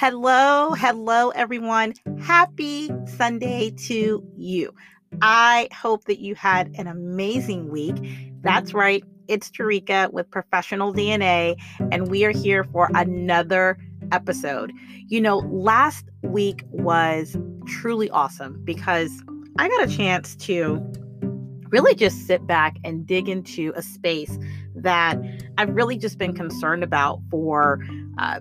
Hello, hello, everyone. Happy Sunday to you. I hope that you had an amazing week. That's right, it's Tarika with Professional DNA, and we are here for another episode. You know, last week was truly awesome because I got a chance to really just sit back and dig into a space that I've really just been concerned about for uh,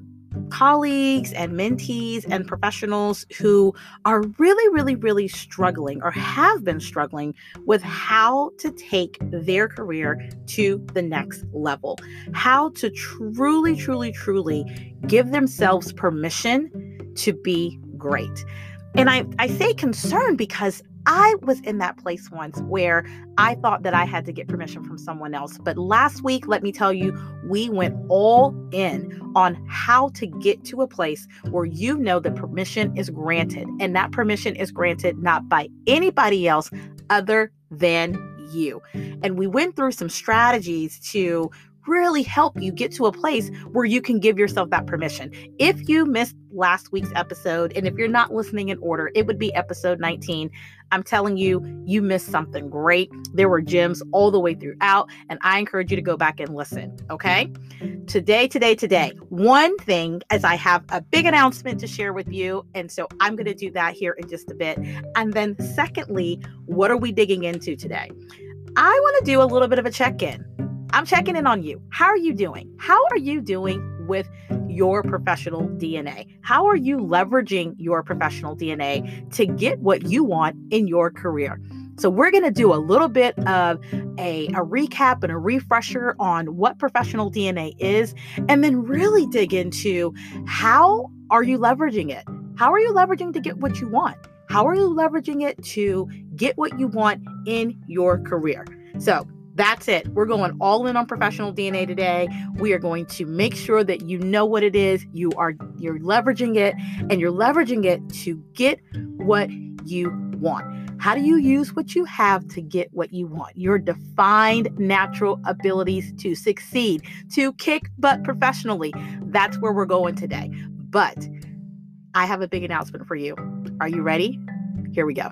colleagues and mentees and professionals who are really, really, really struggling or have been struggling with how to take their career to the next level, how to truly, truly, truly give themselves permission to be great. And I, I say concern because I was in that place once where I thought that I had to get permission from someone else. But last week, let me tell you, we went all in on how to get to a place where you know that permission is granted. And that permission is granted not by anybody else other than you. And we went through some strategies to really help you get to a place where you can give yourself that permission. If you missed last week's episode, and if you're not listening in order, it would be episode 19. I'm telling you, you missed something great. There were gems all the way throughout, and I encourage you to go back and listen. Okay. Today, today, today, one thing as I have a big announcement to share with you. And so I'm going to do that here in just a bit. And then, secondly, what are we digging into today? I want to do a little bit of a check in. I'm checking in on you. How are you doing? How are you doing with your professional DNA? How are you leveraging your professional DNA to get what you want in your career? So, we're going to do a little bit of a, a recap and a refresher on what professional DNA is, and then really dig into how are you leveraging it? How are you leveraging to get what you want? How are you leveraging it to get what you want in your career? So, that's it. We're going all in on professional DNA today. We are going to make sure that you know what it is. You are you're leveraging it and you're leveraging it to get what you want. How do you use what you have to get what you want? Your defined natural abilities to succeed, to kick butt professionally. That's where we're going today. But I have a big announcement for you. Are you ready? Here we go.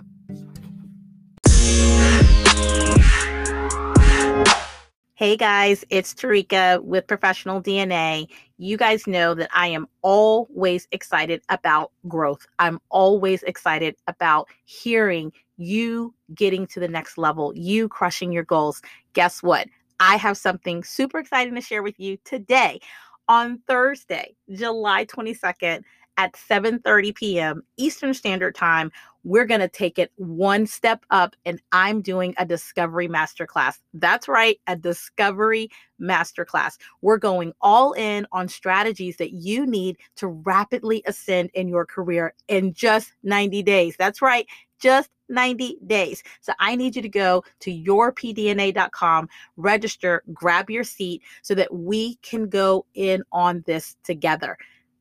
Hey guys, it's Tarika with Professional DNA. You guys know that I am always excited about growth. I'm always excited about hearing you getting to the next level, you crushing your goals. Guess what? I have something super exciting to share with you today. On Thursday, July 22nd, at 7:30 p.m. Eastern Standard Time, we're going to take it one step up and I'm doing a discovery masterclass. That's right, a discovery masterclass. We're going all in on strategies that you need to rapidly ascend in your career in just 90 days. That's right, just 90 days. So I need you to go to yourpdna.com, register, grab your seat so that we can go in on this together.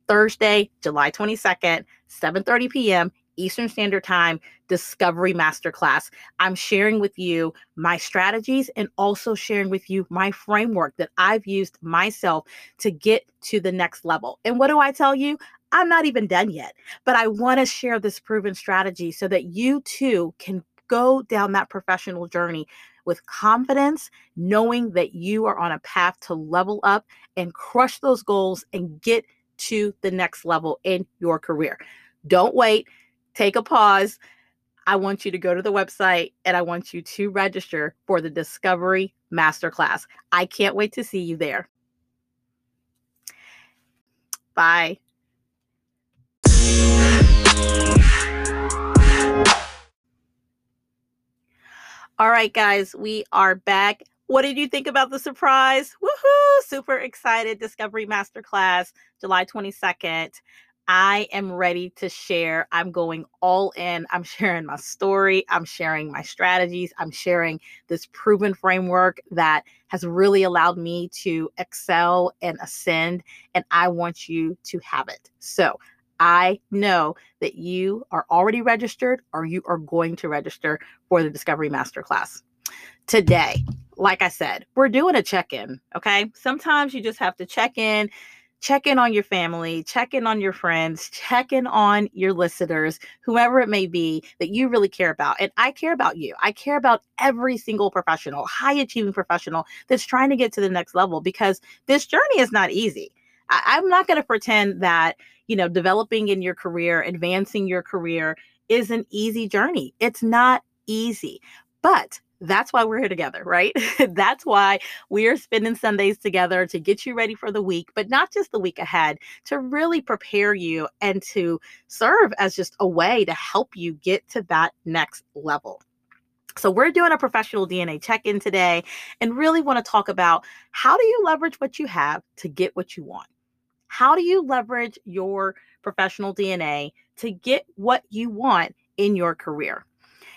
Thursday, July 22nd, 7:30 p.m. Eastern Standard Time Discovery Masterclass. I'm sharing with you my strategies and also sharing with you my framework that I've used myself to get to the next level. And what do I tell you? I'm not even done yet, but I want to share this proven strategy so that you too can go down that professional journey with confidence, knowing that you are on a path to level up and crush those goals and get to the next level in your career. Don't wait, take a pause. I want you to go to the website and I want you to register for the Discovery Masterclass. I can't wait to see you there. Bye. All right, guys, we are back. What did you think about the surprise? Woohoo! Super excited. Discovery Masterclass, July 22nd. I am ready to share. I'm going all in. I'm sharing my story. I'm sharing my strategies. I'm sharing this proven framework that has really allowed me to excel and ascend. And I want you to have it. So I know that you are already registered or you are going to register for the Discovery Masterclass today like I said, we're doing a check in. Okay. Sometimes you just have to check in, check in on your family, check in on your friends, check in on your listeners, whoever it may be that you really care about. And I care about you. I care about every single professional, high achieving professional that's trying to get to the next level because this journey is not easy. I- am not going to pretend that, you know, developing in your career, advancing your career is an easy journey. It's not easy. But that's why we're here together, right? that's why we are spending Sundays together to get you ready for the week, but not just the week ahead, to really prepare you and to serve as just a way to help you get to that next level. So, we're doing a professional DNA check in today and really want to talk about how do you leverage what you have to get what you want? How do you leverage your professional DNA to get what you want in your career?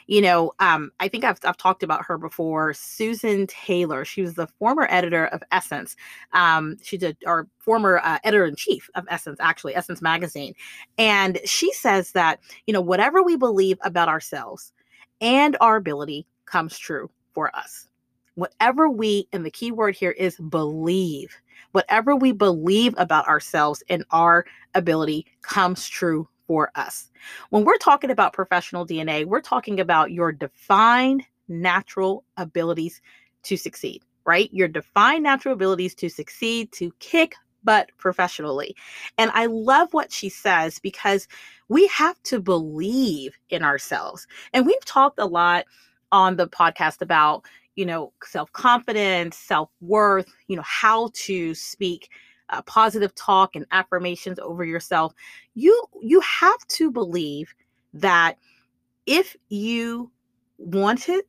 You know, um, I think I've, I've talked about her before. Susan Taylor, she was the former editor of Essence. Um, she's a or former uh, editor in chief of Essence, actually, Essence Magazine. And she says that, you know, whatever we believe about ourselves and our ability comes true for us. Whatever we, and the key word here is believe, whatever we believe about ourselves and our ability comes true for us. When we're talking about professional DNA, we're talking about your defined natural abilities to succeed, right? Your defined natural abilities to succeed, to kick butt professionally. And I love what she says because we have to believe in ourselves. And we've talked a lot on the podcast about, you know, self confidence, self worth, you know, how to speak uh, positive talk and affirmations over yourself you you have to believe that if you want it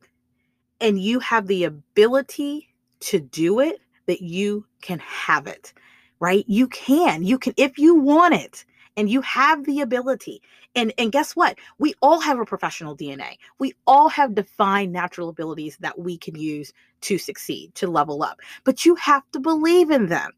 and you have the ability to do it that you can have it right? You can you can if you want it and you have the ability. And and guess what? We all have a professional dna we all have defined natural abilities that we can use to succeed to level up but you have to believe in them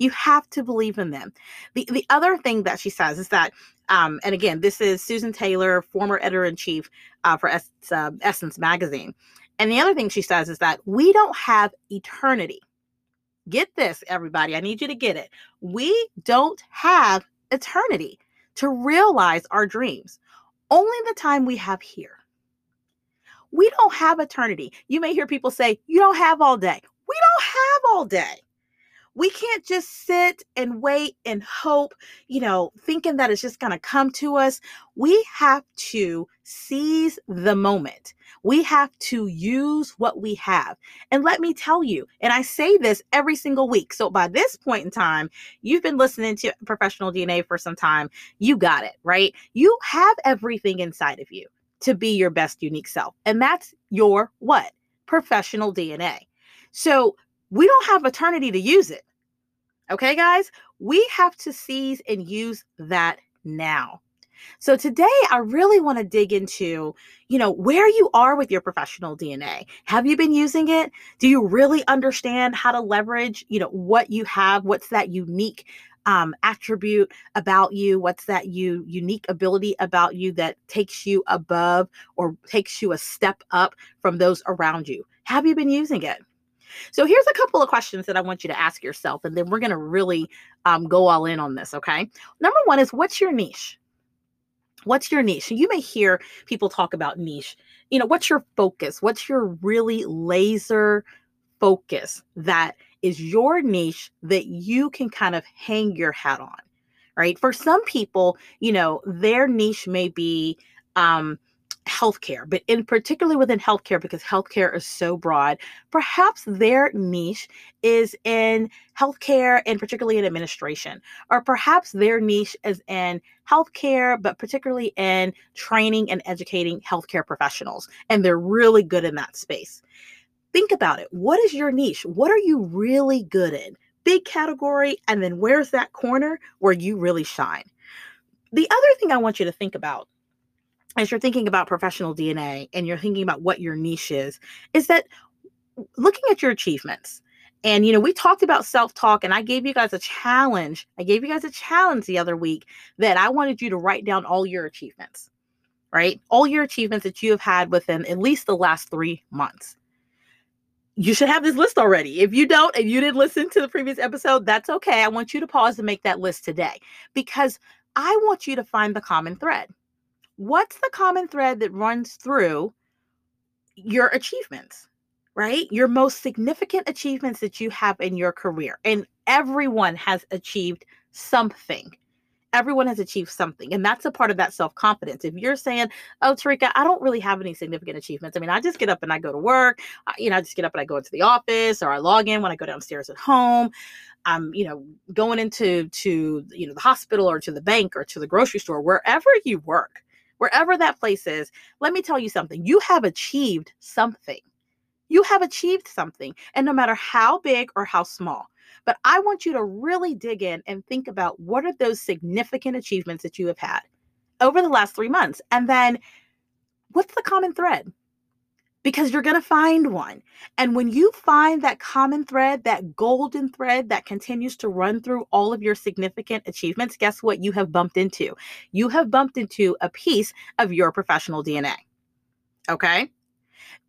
you have to believe in them. The the other thing that she says is that, um, and again, this is Susan Taylor, former editor in chief uh, for es- uh, Essence magazine. And the other thing she says is that we don't have eternity. Get this, everybody. I need you to get it. We don't have eternity to realize our dreams. Only the time we have here. We don't have eternity. You may hear people say, you don't have all day. We don't have all day we can't just sit and wait and hope, you know, thinking that it's just going to come to us. We have to seize the moment. We have to use what we have. And let me tell you, and I say this every single week. So by this point in time, you've been listening to professional DNA for some time. You got it, right? You have everything inside of you to be your best unique self. And that's your what? Professional DNA. So we don't have eternity to use it. Okay, guys, we have to seize and use that now. So today I really want to dig into, you know, where you are with your professional DNA. Have you been using it? Do you really understand how to leverage, you know, what you have? What's that unique um, attribute about you? What's that you unique ability about you that takes you above or takes you a step up from those around you? Have you been using it? So here's a couple of questions that I want you to ask yourself, and then we're going to really um, go all in on this. Okay. Number one is what's your niche? What's your niche? You may hear people talk about niche. You know, what's your focus? What's your really laser focus that is your niche that you can kind of hang your hat on? Right. For some people, you know, their niche may be, um, healthcare, but in particularly within healthcare, because healthcare is so broad, perhaps their niche is in healthcare and particularly in administration, or perhaps their niche is in healthcare, but particularly in training and educating healthcare professionals, and they're really good in that space. Think about it. What is your niche? What are you really good in? Big category, and then where's that corner where you really shine? The other thing I want you to think about as you're thinking about professional DNA and you're thinking about what your niche is, is that looking at your achievements. And, you know, we talked about self talk, and I gave you guys a challenge. I gave you guys a challenge the other week that I wanted you to write down all your achievements, right? All your achievements that you have had within at least the last three months. you should have this list already. If you don't and you didn't listen to the previous episode, that's okay. I want you to pause and make that list today because I want you to find the common thread. What's the common thread that runs through your achievements, right? Your most significant achievements that you have in your career. And everyone has achieved something everyone has achieved something and that's a part of that self-confidence if you're saying oh tarika i don't really have any significant achievements i mean i just get up and i go to work I, you know i just get up and i go into the office or i log in when i go downstairs at home i'm you know going into to you know the hospital or to the bank or to the grocery store wherever you work wherever that place is let me tell you something you have achieved something you have achieved something and no matter how big or how small but I want you to really dig in and think about what are those significant achievements that you have had over the last three months? And then what's the common thread? Because you're going to find one. And when you find that common thread, that golden thread that continues to run through all of your significant achievements, guess what you have bumped into? You have bumped into a piece of your professional DNA. Okay.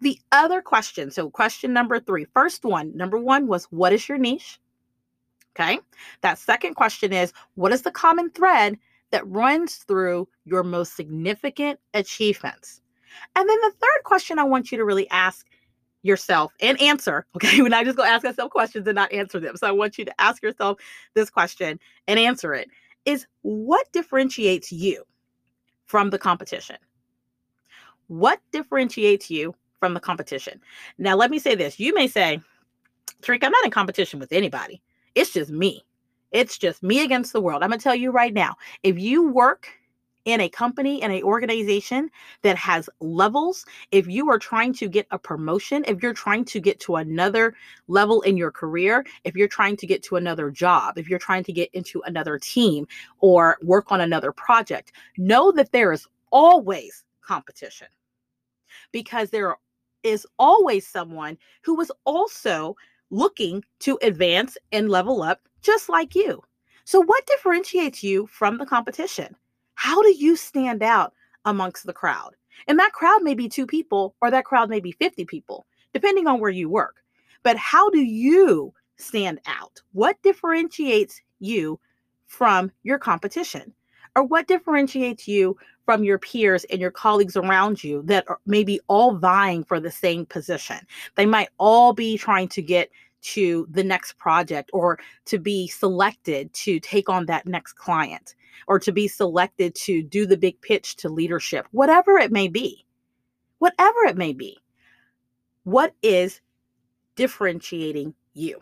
The other question, so question number three, first one, number one was what is your niche? Okay. That second question is what is the common thread that runs through your most significant achievements? And then the third question I want you to really ask yourself and answer. Okay. When I just go ask yourself questions and not answer them. So I want you to ask yourself this question and answer it is what differentiates you from the competition? What differentiates you from the competition? Now, let me say this. You may say, Tarika, I'm not in competition with anybody. It's just me. It's just me against the world. I'm going to tell you right now if you work in a company in a organization that has levels if you are trying to get a promotion if you're trying to get to another level in your career if you're trying to get to another job if you're trying to get into another team or work on another project know that there is always competition because there is always someone who is also looking to advance and level up just like you. So, what differentiates you from the competition? How do you stand out amongst the crowd? And that crowd may be two people, or that crowd may be 50 people, depending on where you work. But how do you stand out? What differentiates you from your competition? Or what differentiates you from your peers and your colleagues around you that are maybe all vying for the same position. They might all be trying to get to the next project or to be selected to take on that next client or to be selected to do the big pitch to leadership, whatever it may be. Whatever it may be. What is differentiating you?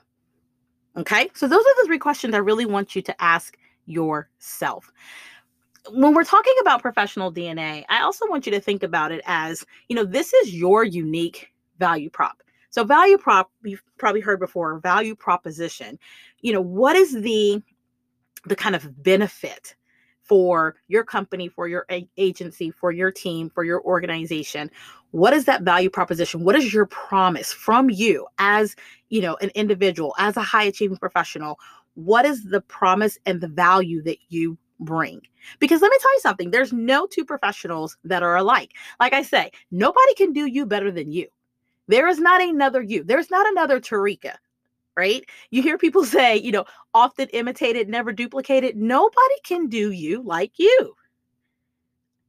Okay, so those are the three questions I really want you to ask yourself when we're talking about professional DNA, I also want you to think about it as, you know, this is your unique value prop. So value prop you've probably heard before, value proposition. You know, what is the the kind of benefit for your company, for your agency, for your team, for your organization? What is that value proposition? What is your promise from you as, you know, an individual, as a high achieving professional? What is the promise and the value that you bring. Because let me tell you something there's no two professionals that are alike. Like I say, nobody can do you better than you. There is not another you, there's not another Tarika. Right? You hear people say, you know, often imitated, never duplicated. Nobody can do you like you.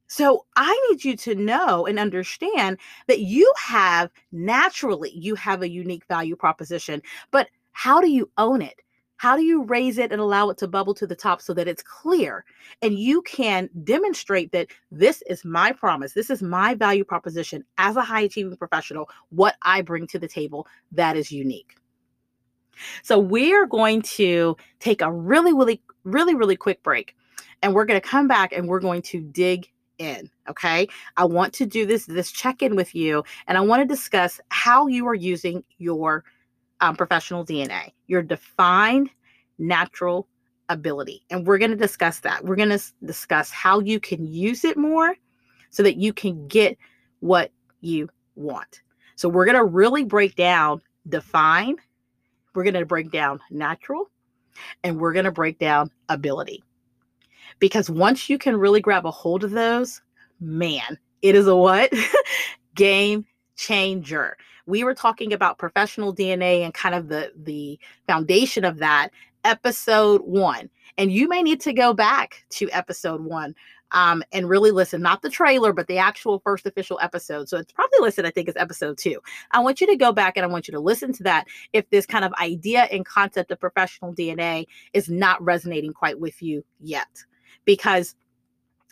So I need you to know and understand that you have naturally, you have a unique value proposition, but how do you own it? How do you raise it and allow it to bubble to the top so that it's clear and you can demonstrate that this is my promise, this is my value proposition as a high achieving professional, what I bring to the table that is unique. So we are going to take a really, really, really, really quick break and we're going to come back and we're going to dig in okay i want to do this this check in with you and i want to discuss how you are using your um, professional DNA, your defined natural ability. And we're going to discuss that. We're going to discuss how you can use it more so that you can get what you want. So we're going to really break down define, we're going to break down natural, and we're going to break down ability. Because once you can really grab a hold of those, man, it is a what? Game changer. We were talking about professional DNA and kind of the the foundation of that episode 1. And you may need to go back to episode 1 um, and really listen, not the trailer, but the actual first official episode. So it's probably listed, I think, as episode two. I want you to go back and I want you to listen to that if this kind of idea and concept of professional DNA is not resonating quite with you yet, because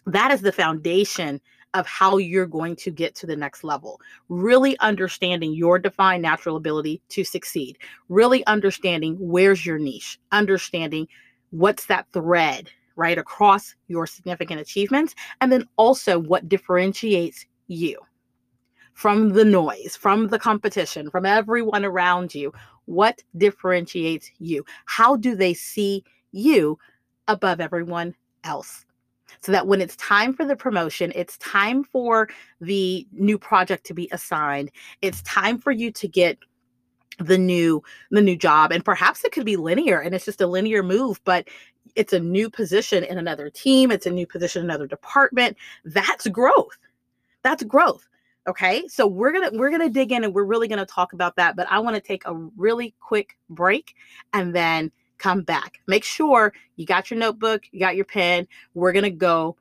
that is the foundation of how you're going to get to the next level. Really understanding your defined natural ability to succeed, really understanding where's your niche, understanding what's that thread right across your significant achievements and then also what differentiates you from the noise from the competition from everyone around you. What differentiates you? How do they see you above everyone else? So that when it's time for the promotion, it's time for the new project to be assigned, it's time for you to get the new the new job and perhaps it could be linear and it's just a linear move but it's a new position in another team, it's a new position in another department. That's growth. That's growth. Okay? So we're to we're to dig in and we're really to talk about that, but I want to take a really quick break and then come back. Make sure you got your notebook, you got your pen. We're to go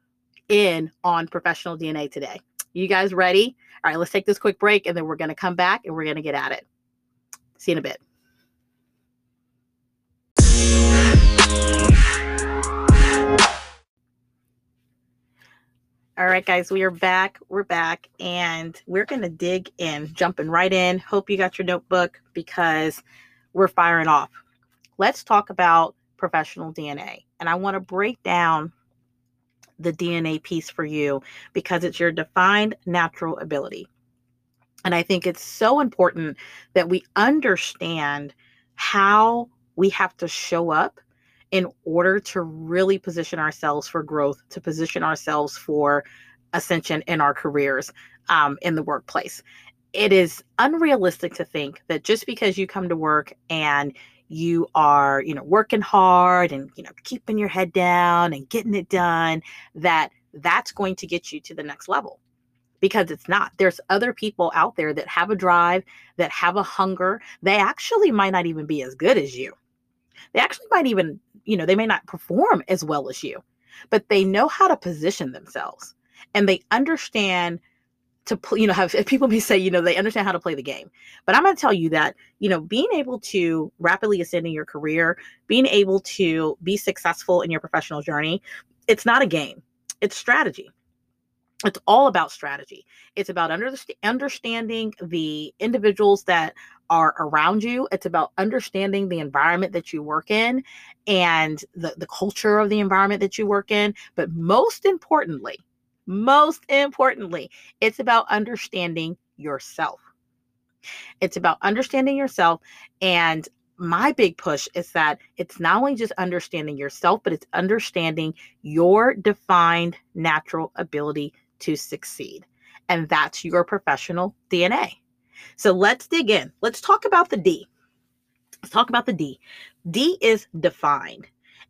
in on professional DNA today. You guys ready? All right, let's take this quick break and then we're to come back and we're to get at it. See you in a bit. All right, guys, we are back. We're back and we're going to dig in, jumping right in. Hope you got your notebook because we're firing off. Let's talk about professional DNA. And I want to break down the DNA piece for you because it's your defined natural ability. And I think it's so important that we understand how we have to show up in order to really position ourselves for growth, to position ourselves for ascension in our careers um, in the workplace. It is unrealistic to think that just because you come to work and you are, you know, working hard and, you know, keeping your head down and getting it done, that that's going to get you to the next level because it's not. There's other people out there that have a drive, that have a hunger. They actually might not even be as good as you. They actually might even you know, they may not perform as well as you, but they know how to position themselves and they understand to you know, have people may say, you know, they understand how to play the game. But I'm going to tell you that, you know, being able to rapidly ascend in your career, being able to be successful in your professional journey, it's not a game, it's strategy it's all about strategy. It's about under, understanding the individuals that are around you. It's about understanding the environment that you work in and the, the culture of the environment that you work in. But most importantly, most importantly, it's about understanding yourself. It's about understanding yourself and my big push is that it's not only just understanding yourself, but it's understanding your defined natural ability to succeed. And that's your professional DNA. So let's dig in. Let's talk about the D. Let's talk about the D. D is defined.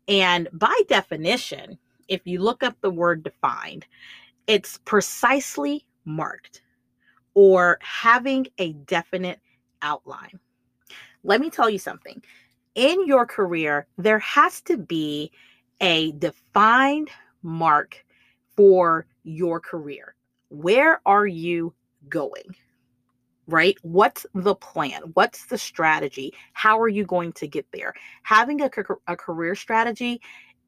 And by definition, if you look up the word defined, it's precisely marked or having a definite outline. Let me tell you something. In your career, there has to be a defined mark for your career. Where are you going? Right? What's the plan? What's the strategy? How are you going to get there? Having a, a career strategy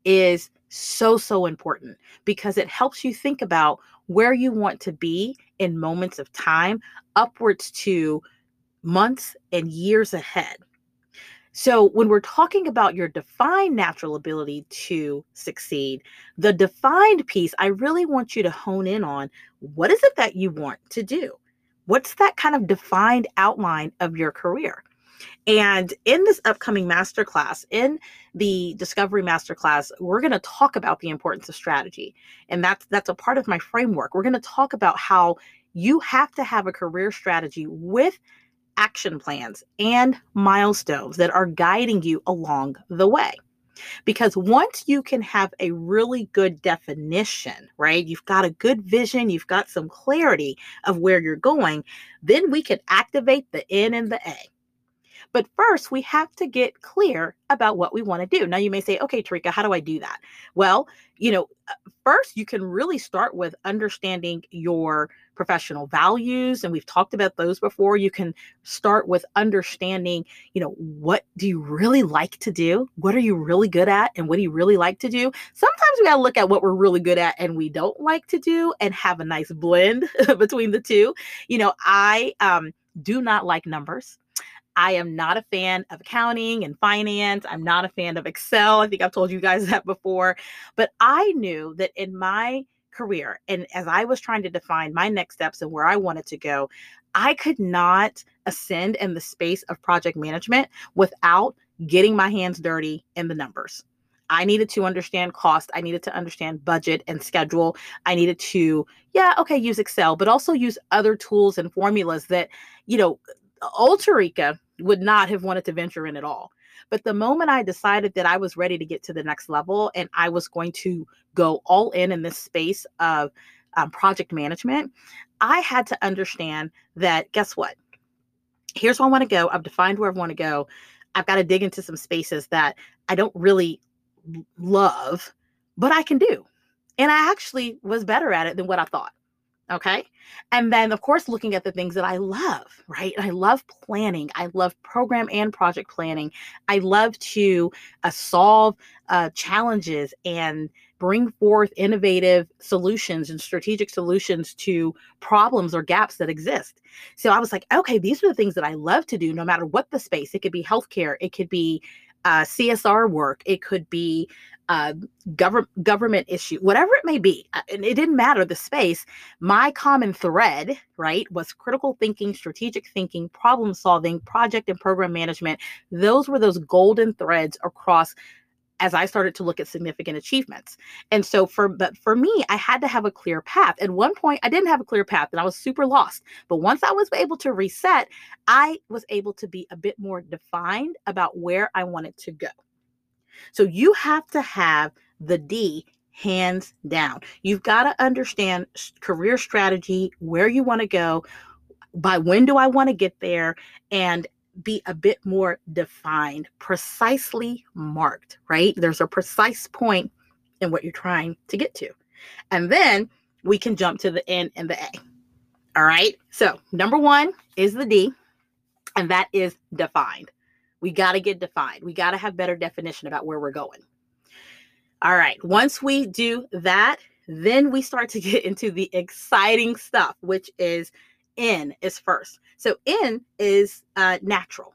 is so, so important because it helps you think about where you want to be in moments of time, upwards to months and years ahead. So, when we're talking about your defined natural ability to succeed, the defined piece, I really want you to hone in on what is it that you want to do? What's that kind of defined outline of your career? And in this upcoming masterclass, in the Discovery Masterclass, we're going to talk about the importance of strategy. And that's that's a part of my framework. We're going to talk about how you have to have a career strategy with action plans and milestones that are guiding you along the way. Because once you can have a really good definition, right? You've got a good vision, you've got some clarity of where you're going, then we can activate the N and the A. But first, we have to get clear about what we want to do. Now, you may say, okay, Tarika, how do I do that? Well, you know, uh, first, you can really start with understanding your professional values. And we've talked about those before. You can start with understanding, you know, what do you really like to do? What are you really good at? And what do you really like to do? Sometimes we got to look at what we're really good at and we don't like to do and have a nice blend between the two. You know, I um, do not like numbers. I am not a fan of accounting and finance. I'm not a fan of Excel. I think I've told you guys that before. But I knew that in my career and as I was trying to define my next steps and where I wanted to go, I could not ascend in the space of project management without getting my hands dirty in the numbers. I needed to understand cost. I needed to understand budget and schedule. I needed to, yeah, okay, use Excel, but also use other tools and formulas that, you know, old Tarika would not have wanted to venture in at all. But the moment I decided that I was ready to get to the next level and I was going to go all in in this space of um, project management, I had to understand that guess what? Here's where I want to go. I've defined where I want to go. I've got to dig into some spaces that I don't really love, but I can do. And I actually was better at it than what I thought. Okay. And then, of course, looking at the things that I love, right? I love planning. I love program and project planning. I love to uh, solve uh, challenges and bring forth innovative solutions and strategic solutions to problems or gaps that exist. So I was like, okay, these are the things that I love to do no matter what the space. It could be healthcare, it could be uh, CSR work, it could be uh, government government issue, whatever it may be, uh, and it didn't matter the space. My common thread, right, was critical thinking, strategic thinking, problem solving, project and program management. Those were those golden threads across as I started to look at significant achievements. And so for but for me, I had to have a clear path. At one point, I didn't have a clear path and I was super lost. But once I was able to reset, I was able to be a bit more defined about where I wanted to go. So you have to have the D hands down. You've got to understand career strategy, where you want to go, by when do I want to get there, and be a bit more defined, precisely marked, right? There's a precise point in what you're trying to get to. And then we can jump to the N and the A. All right. So, number one is the D, and that is defined. We got to get defined. We got to have better definition about where we're going. All right. Once we do that, then we start to get into the exciting stuff, which is N is first. So N is uh, natural.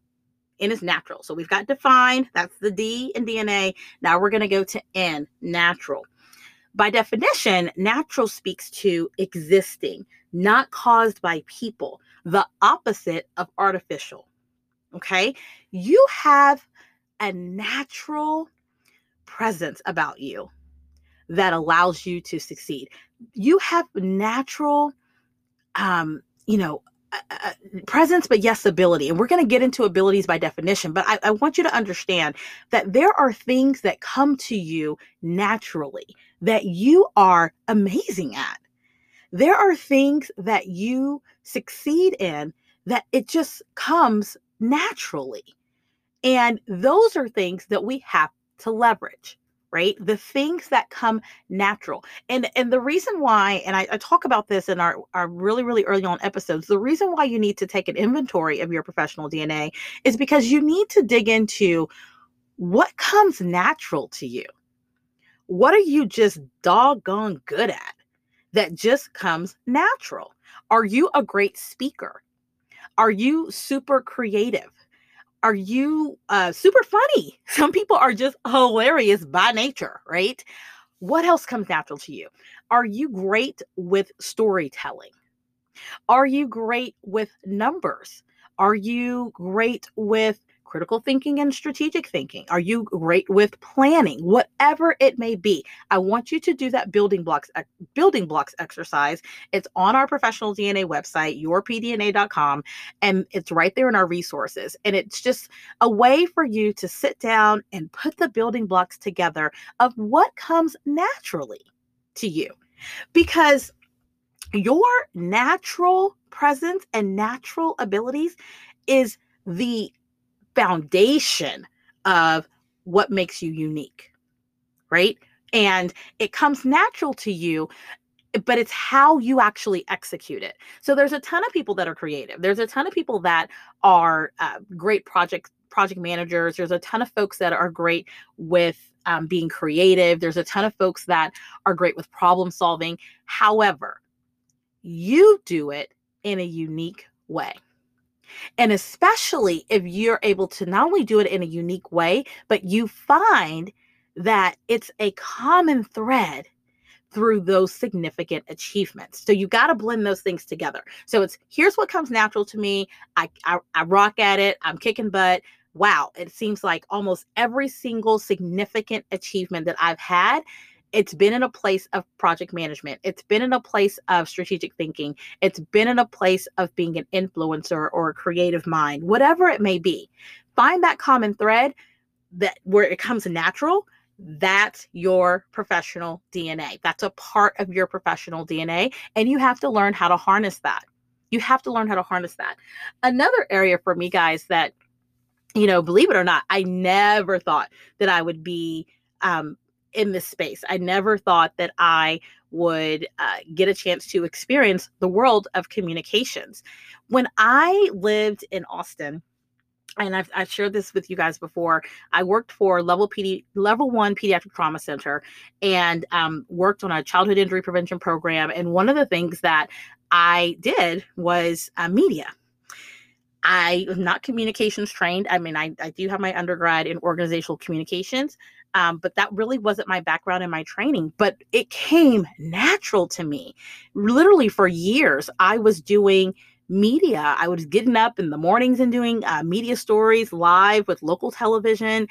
N is natural. So we've got defined, that's the D in DNA. Now we're going to go to N, natural. By definition, natural speaks to existing, not caused by people, the opposite of artificial. Okay. You have a natural presence about you that allows you to succeed. You have natural, um, you know, uh, uh presence, but yes, ability. And we're going to get into abilities by definition, but I, I want you to understand that there are things that come to you naturally that you are amazing at. There are things that you succeed in that it just comes naturally. And those are things that we have to leverage right? The things that come natural. And and the reason why and I, I, talk about this in our, our really really early on episodes the reason why you need to take an inventory of your professional dna is because you need to dig into what comes natural to you. What are you just doggone good at that just comes natural? Are you a great speaker? Are you super creative? Are you uh, super funny? Some people are just hilarious by nature, right? What else comes natural to you? Are you great with storytelling? Are you great with numbers? Are you great with critical thinking and strategic thinking? Are you great with planning? Whatever it may be, I want you to do that building blocks building blocks exercise. It's on our professional DNA website, yourpdna.com, and it's right there in our resources. And it's just a way for you to sit down and put the building blocks together of what comes naturally to you. Because your natural presence and natural abilities is the foundation of what makes you unique, right? And it comes natural to you, but it's how you actually execute it. So there's a ton of people that are creative. There's a ton of people that are uh, great project project managers. There's a ton of folks that are great with um, being creative. There's a ton of folks that are great with problem solving. However, you do it in a unique way. And especially if you're able to not only do it in a unique way, but you find that it's a common thread through those significant achievements. So you got to blend those things together. So it's here's what comes natural to me. I, I, I rock at it. I'm kicking butt. Wow, it seems like almost every single significant achievement that I've had it's been in a place of project management. It's been in a place of strategic thinking. It's been in a place of being an influencer or a creative mind, whatever it may be. Find that common thread that where it comes natural. That's your professional DNA. That's a part of your professional DNA. And you have to learn how to harness that. You have to learn how to harness that. Another area for me, guys, that, you know, believe it or not, I never thought that I would be um, in this space. I never thought that I would uh, get a chance to experience the world of communications. When I lived in Austin, and I've, I've shared this with you guys before. I worked for level PD, level one pediatric trauma center, and um, worked on a childhood injury prevention program. And one of the things that I did was uh, media. I am not communications trained. I mean, I, I do have my undergrad in organizational communications, um, but that really wasn't my background and my training. But it came natural to me. Literally for years, I was doing media. I was getting up in the mornings and doing uh, media stories live with local television.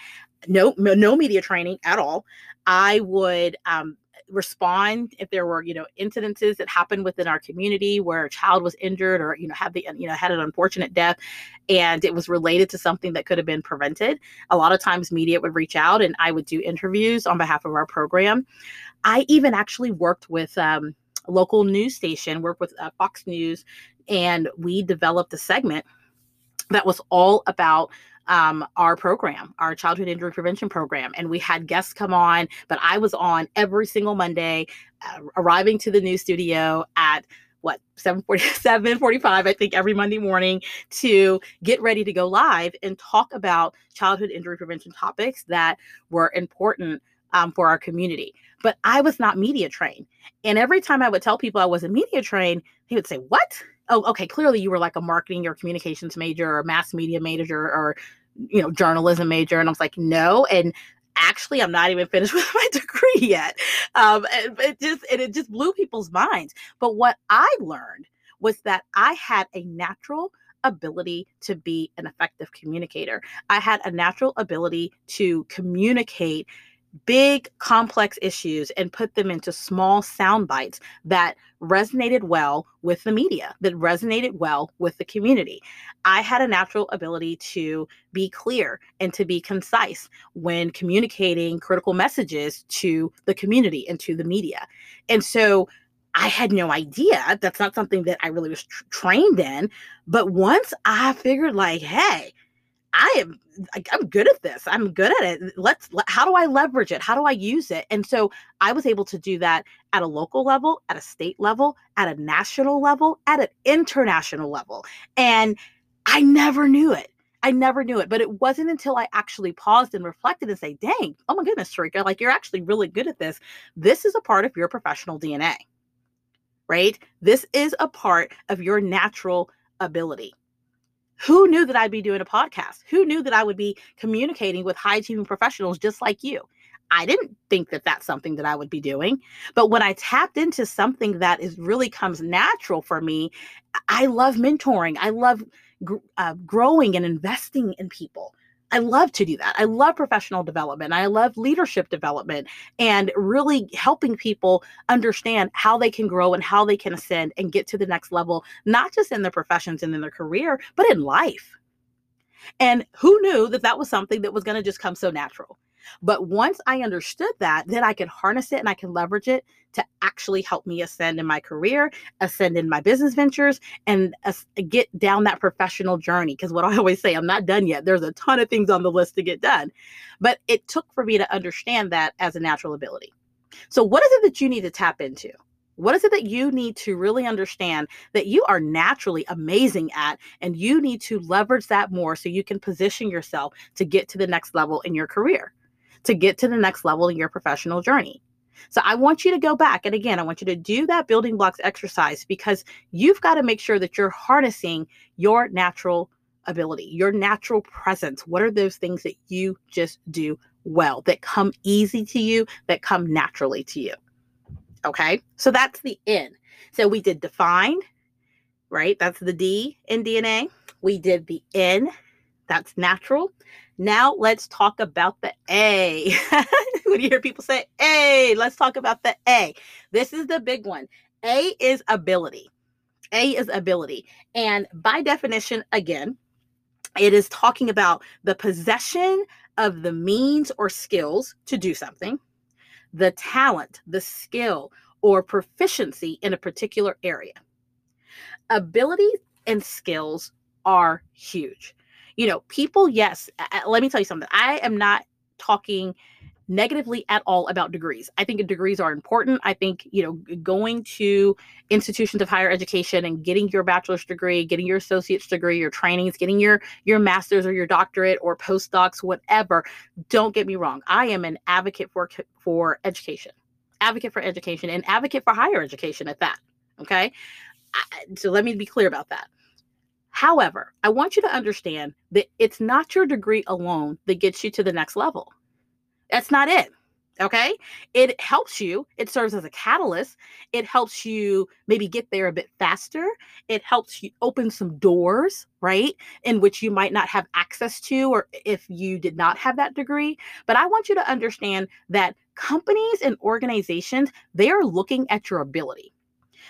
No, no media training at all. I would um, respond if there were you know incidences that happened within our community where a child was injured or you know had the you know had an unfortunate death and it was related to something that could have been prevented a lot of times media would reach out and i would do interviews on behalf of our program. I even actually worked with um, a local news station worked with uh, fox news and we developed a segment that was all about um, our program, our childhood injury prevention program. And we had guests come on, but I was on every single Monday, uh, arriving to the new studio at what 747 45 i think every monday morning to get ready to go live and talk about childhood injury prevention topics that were important um, for our community but i was not media trained and every time i would tell people i wasn't media trained they would say what oh, okay, clearly you were like a marketing or communications major or mass media major or, you know, journalism major. And I was like, no. And actually, I'm not even finished with my degree yet. Um, and it just, and it just blew people's minds. But what I learned was that I had a natural ability to be an effective communicator. I had a natural ability to communicate big complex issues and put them into small sound bites that resonated well with the media that resonated well with the community i had a natural ability to be clear and to be concise when communicating critical messages to the community and to the media and so I had no idea. That's not something that I really was tr- trained in. But once I figured, like, hey, I am I'm good at this. I'm good at it. Let's how do I leverage it? How do I use it? And so I was able to do that at a local level, at a state level, at a national level, at an international level. And I never knew it. I never knew it, but it wasn't until I actually paused and reflected and say, dang, oh my goodness, Tarika, like you're actually really good at this. This is a part of your professional DNA, right? This is a part of your natural ability. Who knew that I'd be doing a podcast? Who knew that I would be communicating with high achieving professionals just like you? I didn't think that that's something that I would be doing. But when I tapped into something that is really comes natural for me, I love mentoring. I love uh, growing and investing in people I love to do that. I love professional development. I love leadership development and really helping people understand how they can grow and how they can ascend and get to the next level, not just in their professions and in their career, but in life. And who knew that that was something that was going to just come so natural? But once I understood that, then I can harness it and I can leverage it to actually help me ascend in my career, ascend in my business ventures, and get down that professional journey. Because what I always say, I'm not done yet. There's a ton of things on the list to get done. But it took for me to understand that as a natural ability. So, what is it that you need to tap into? What is it that you need to really understand that you are naturally amazing at, and you need to leverage that more so you can position yourself to get to the next level in your career? To get to the next level in your professional journey. So I want you to go back. And again, I want you to do that building blocks exercise because you've got to make sure that you're harnessing your natural ability, your natural presence. What are those things that you just do well, that come easy to you, that come naturally to you? Okay. So that's the N. So we did defined, right? That's the D in DNA. We did the N, that's natural. Now let's talk about the A. when you hear people say A, let's talk about the A. This is the big one. A is ability. A is ability. And by definition, again, it is talking about the possession of the means or skills to do something, the talent, the skill, or proficiency in a particular area. Ability and skills are huge you know, people, yes, let me tell you something. I am not talking negatively at all about degrees. I think degrees are important. I think, you know, going to institutions of higher education and getting your bachelor's degree, getting your associate's degree, your trainings, getting your your master's or your doctorate or postdocs, whatever. Don't get me wrong. I am an advocate for for education. Advocate for education and advocate for higher education at that. Okay? So let me be clear about that. However, I want you to understand that it's not your degree alone that gets you to the next level. That's not it. Okay. It helps you. It serves as a catalyst. It helps you maybe get there a bit faster. It helps you open some doors, right? In which you might not have access to, or if you did not have that degree. But I want you to understand that companies and organizations, they are looking at your ability.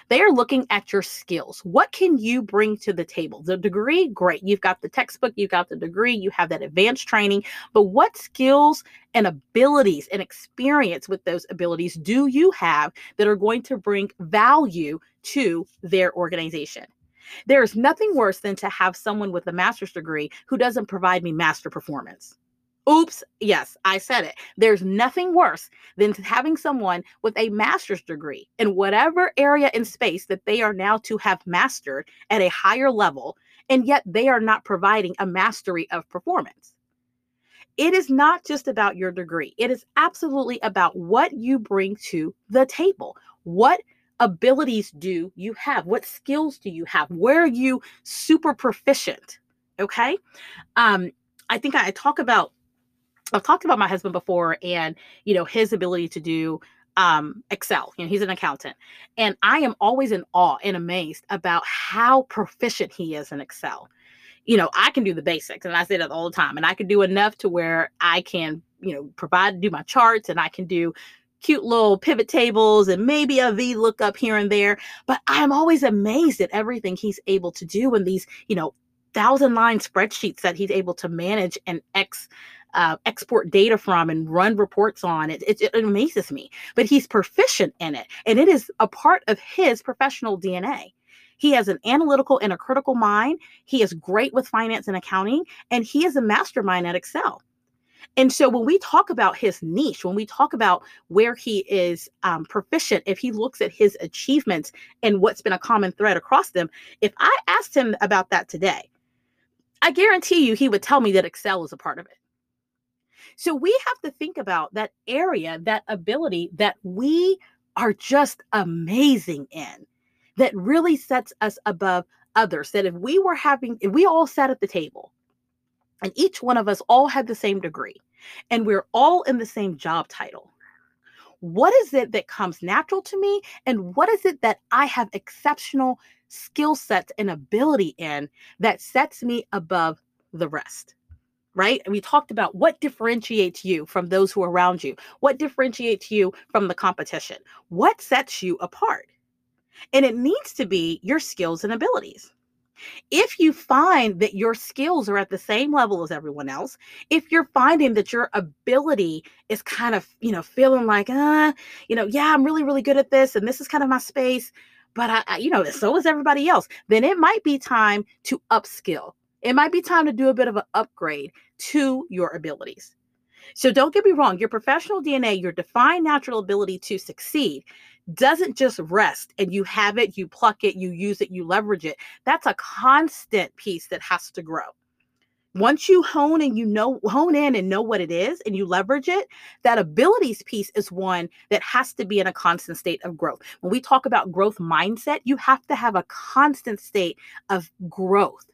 They are looking at your skills. What can you bring to the table? The degree, great. You've got the textbook, you've got the degree, you have that advanced training, but what skills and abilities and experience with those abilities do you have that are going to bring value to their organization? There's nothing worse than to have someone with a master's degree who doesn't provide me master performance. Oops, yes, I said it. There's nothing worse than having someone with a master's degree in whatever area in space that they are now to have mastered at a higher level, and yet they are not providing a mastery of performance. It is not just about your degree, it is absolutely about what you bring to the table. What abilities do you have? What skills do you have? Where are you super proficient? Okay. Um, I think I talk about I've talked about my husband before and, you know, his ability to do um, Excel. You know, he's an accountant. And I am always in awe and amazed about how proficient he is in Excel. You know, I can do the basics and I say that all the time. And I can do enough to where I can, you know, provide, do my charts and I can do cute little pivot tables and maybe a V lookup here and there. But I'm always amazed at everything he's able to do in these, you know, thousand line spreadsheets that he's able to manage and X uh, export data from and run reports on. It, it, it amazes me. But he's proficient in it, and it is a part of his professional DNA. He has an analytical and a critical mind. He is great with finance and accounting, and he is a mastermind at Excel. And so when we talk about his niche, when we talk about where he is um, proficient, if he looks at his achievements and what's been a common thread across them, if I asked him about that today, I guarantee you he would tell me that Excel is a part of it. So we have to think about that area, that ability that we are just amazing in, that really sets us above others. That if we were having, if we all sat at the table and each one of us all had the same degree and we're all in the same job title, what is it that comes natural to me? And what is it that I have exceptional skill sets and ability in that sets me above the rest? Right? And we talked about what differentiates you from those who are around you, what differentiates you from the competition, what sets you apart. And it needs to be your skills and abilities. If you find that your skills are at the same level as everyone else, if you're finding that your ability is kind of, you know, feeling like, uh, you know, yeah, I'm really, really good at this and this is kind of my space, but I, I you know, so is everybody else, then it might be time to upskill. It might be time to do a bit of an upgrade to your abilities. So don't get me wrong, your professional DNA, your defined natural ability to succeed doesn't just rest and you have it, you pluck it, you use it, you leverage it. That's a constant piece that has to grow. Once you hone and you know hone in and know what it is and you leverage it, that abilities piece is one that has to be in a constant state of growth. When we talk about growth mindset, you have to have a constant state of growth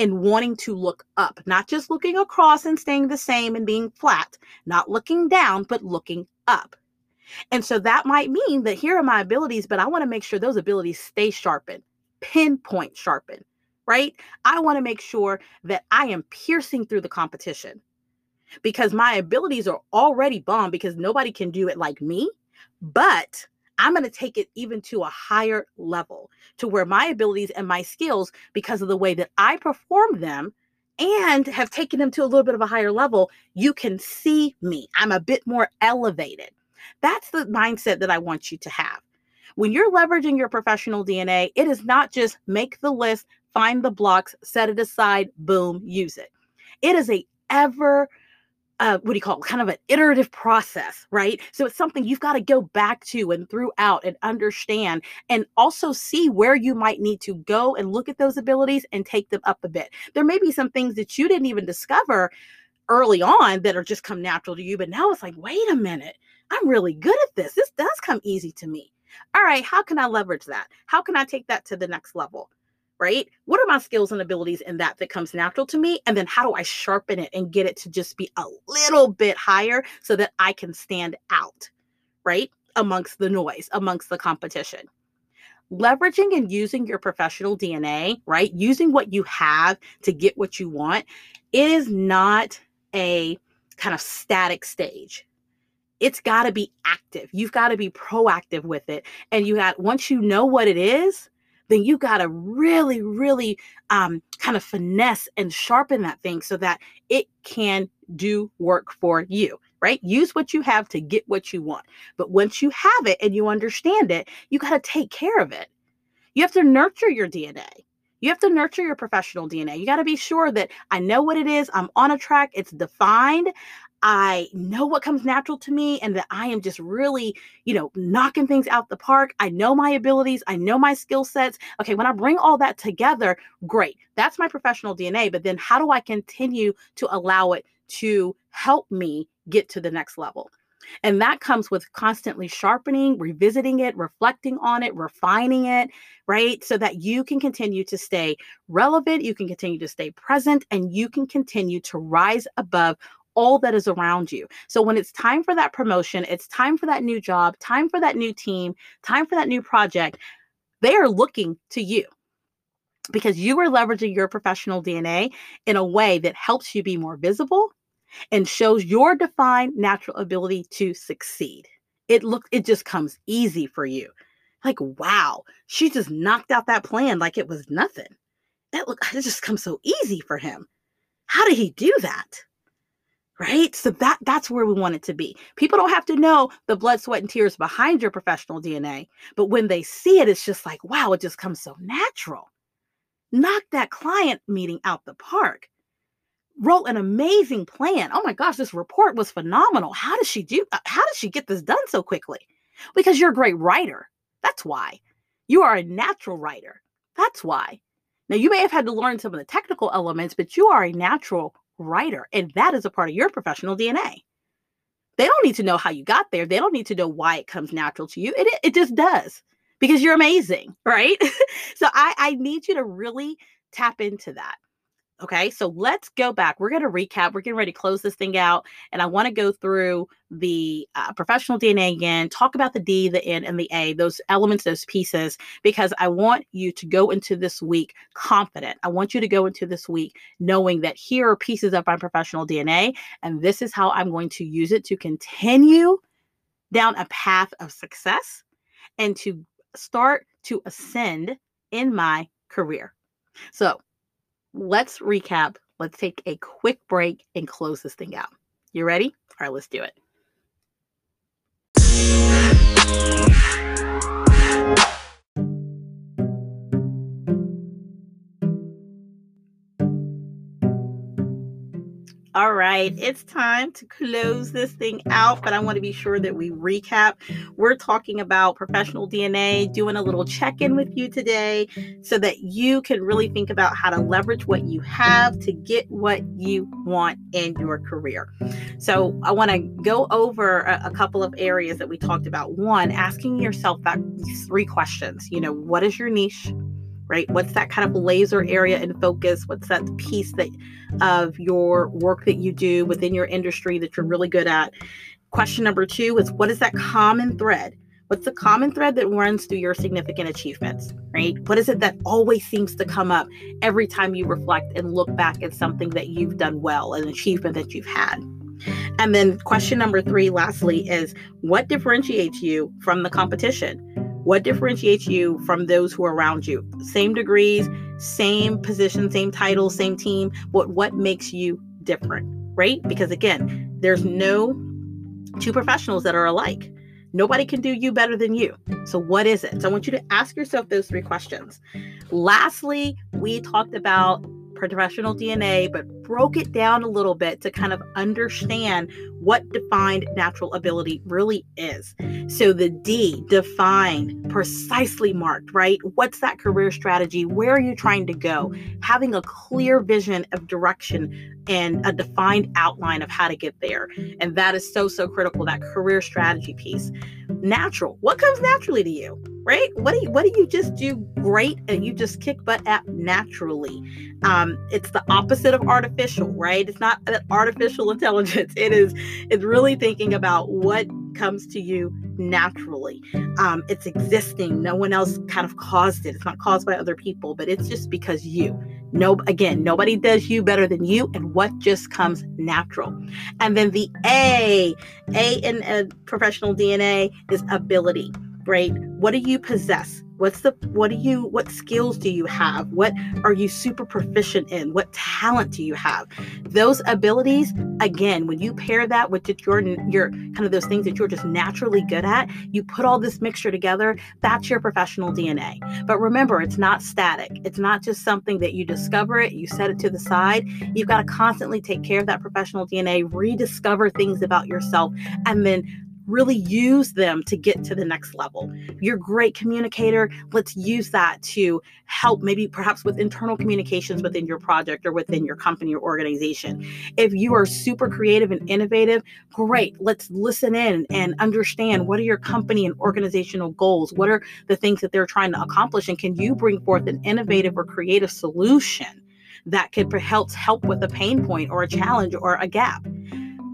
and wanting to look up, not just looking across and staying the same and being flat, not looking down, but looking up. And so that might mean that here are my abilities, but I want to make sure those abilities stay sharpened, pinpoint sharpened, right? I want to make sure that I am piercing through the competition because my abilities are already bomb because nobody can do it like me. But I'm going to take it even to a higher level to where my abilities and my skills, because of the way that I perform them and have taken them to a little bit of a higher level, you can see me. I'm a bit more elevated. That's the mindset that I want you to have. When you're leveraging your professional DNA, it is not just make the list, find the blocks, set it aside, boom, use it. It is a ever uh, what do you call it? Kind of an iterative process, right? So it's something you've got to go back to and throughout and understand, and also see where you might need to go and look at those abilities and take them up a bit. There may be some things that you didn't even discover early on that are just come natural to you, but now it's like, wait a minute, I'm really good at this. This does come easy to me. All right, how can I leverage that? How can I take that to the next level? Right? What are my skills and abilities in that that comes natural to me? And then how do I sharpen it and get it to just be a little bit higher so that I can stand out, right? Amongst the noise, amongst the competition. Leveraging and using your professional DNA, right? Using what you have to get what you want, it is not a kind of static stage it's got to be active. You've got to be proactive with it. And you got, once you know what it is, then you got to really, really um, kind of finesse and sharpen that thing so that it can do work for you, right? Use what you have to get what you want. But once you have it and you understand it, you got to take care of it. You have to nurture your DNA. You have to nurture your professional DNA. You got to be sure that I know what it is. I'm on a track. It's defined. I know what comes natural to me and that I am just really, you know, knocking things out the park. I know my abilities, I know my skill sets. Okay, when I bring all that together, great. That's my professional DNA. But then how do I continue to allow it to help me get to the next level? And that comes with constantly sharpening, revisiting it, reflecting on it, refining it, right? So that you can continue to stay relevant, you can continue to stay present, and you can continue to rise above all that is around you. So when it's time for that promotion, it's time for that new job, time for that new team, time for that new project, they are looking to you because you are leveraging your professional DNA in a way that helps you be more visible and shows your defined natural ability to succeed. It look it just comes easy for you. Like, wow, she just knocked out that plan like it was nothing. That look it just comes so easy for him. How did he do that? Right? So that that's where we want it to be. People don't have to know the blood sweat and tears behind your professional dna but when they see it it's just like wow it just comes so natural. Knock that client meeting out the park. Wrote an amazing plan. Oh my gosh this report was phenomenal. How does she do uh, how does she get this done so quickly? Because you're a great writer. That's why. You are a natural writer. That's why. Now you may have had to learn some of the technical elements but you are a natural writer. And that is a part of your professional DNA. They don't need to know how you got there. They don't need to know why it comes natural to you. It, it just does because you're amazing, right? so I, I need you to really tap into that. Okay, so let's go back. We're going to recap. We're getting ready to close this thing out. And I want to go through the uh, professional DNA again, talk about the D, the N, and the A, those elements, those pieces, because I want you to go into this week confident. I want you to go into this week knowing that here are pieces of my professional DNA, and this is how I'm going to use it to continue down a path of success and to start to ascend in my career. So, let's recap. Let's take a quick break and close this thing out. You ready? All right, let's do it. All right, it's time to close this thing out, but I want to be sure that we recap. We're talking about professional DNA, doing a little check in with you today so that you can really think about how to leverage what you have to get what you want in your career. So, I want to go over a, a couple of areas that we talked about. One, asking yourself that three questions. You know, what is your niche? Right? What's that kind of laser area and focus? What's that piece that of your work that you do within your industry that you're really good at? Question number two is what is that common thread? What's the common thread that runs through your significant achievements, right? What is it that always seems to come up every time you reflect and look back at something that you've done well, an achievement that you've had? And then question number three, lastly, is what differentiates you from the competition? What differentiates you from those who are around you? Same degrees, same position, same title, same team, but what makes you different, right? Because again, there's no two professionals that are alike. Nobody can do you better than you. So, what is it? So, I want you to ask yourself those three questions. Lastly, we talked about professional DNA, but broke it down a little bit to kind of understand what defined natural ability really is. So the D, defined, precisely marked, right? What's that career strategy? Where are you trying to go? Having a clear vision of direction and a defined outline of how to get there. And that is so, so critical, that career strategy piece. Natural. What comes naturally to you? right? What do you what do you just do great and you just kick butt at naturally? Um, it's the opposite of artificial, right? It's not artificial intelligence. It is it's really thinking about what comes to you naturally. Um, it's existing. No one else kind of caused it. It's not caused by other people, but it's just because you. No, again, nobody does you better than you, and what just comes natural. And then the A, A in professional DNA is ability right? What do you possess? What's the what do you what skills do you have? What are you super proficient in? What talent do you have? Those abilities, again, when you pair that with your your kind of those things that you're just naturally good at, you put all this mixture together, that's your professional DNA. But remember, it's not static. It's not just something that you discover it, you set it to the side. You've got to constantly take care of that professional DNA, rediscover things about yourself, and then really use them to get to the next level. You're a great communicator. Let's use that to help, maybe perhaps with internal communications within your project or within your company or organization. If you are super creative and innovative, great. Let's listen in and understand what are your company and organizational goals? What are the things that they're trying to accomplish? And can you bring forth an innovative or creative solution? That could help help with a pain point or a challenge or a gap.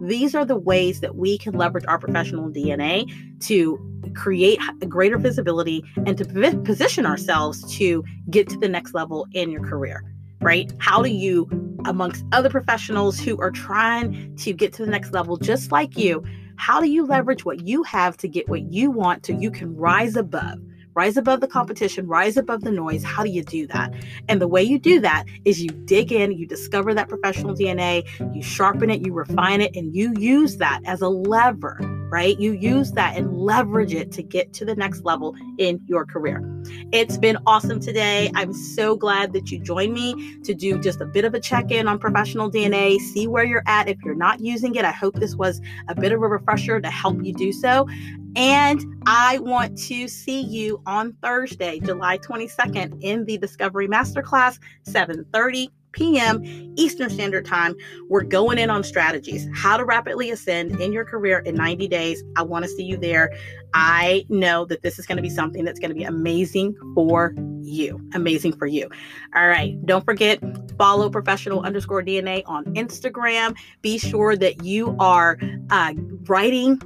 These are the ways that we can leverage our professional DNA to create greater visibility and to position ourselves to get to the next level in your career, right? How do you, amongst other professionals who are trying to get to the next level just like you, how do you leverage what you have to get what you want so you can rise above? Rise above the competition, rise above the noise. How do you do that? And the way you do that is you dig in, you discover that professional DNA, you sharpen it, you refine it, and you use that as a lever, right? You use that and leverage it to get to the next level in your career. It's been awesome today. I'm so glad that you joined me to do just a bit of a check in on professional DNA, see where you're at. If you're not using it, I hope this was a bit of a refresher to help you do so. And I want to see you on Thursday, July 22nd in the Discovery Masterclass, 7:30 p.m. Eastern Standard Time. We're going in on strategies, how to rapidly ascend in your career in 90 days. I want to see you there. I know that this is going to be something that's going to be amazing for you. Amazing for you. All right. Don't forget, follow professional underscore DNA on Instagram. Be sure that you are uh, writing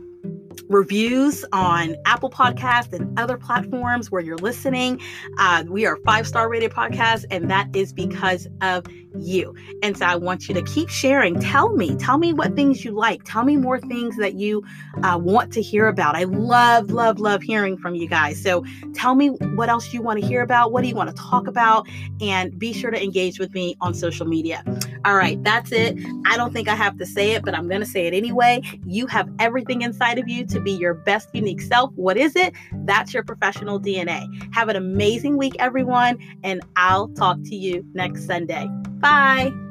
reviews on Apple Podcasts and other platforms where you're listening. Uh, we are five star rated podcast, and that is because of you. And so I want you to keep sharing. Tell me, tell me what things you like. Tell me more things that you uh, want to hear about. I love, love, love hearing from you guys. So tell me what else you want to hear about. What do you want to talk about? And be sure to engage with me on social media. All right, that's it. I don't think I have to say it, but I'm going to say it anyway. You have everything inside of you to be your best unique self. What is it? That's your professional DNA. Have an amazing week, everyone, and I'll talk to you next Sunday. Bye.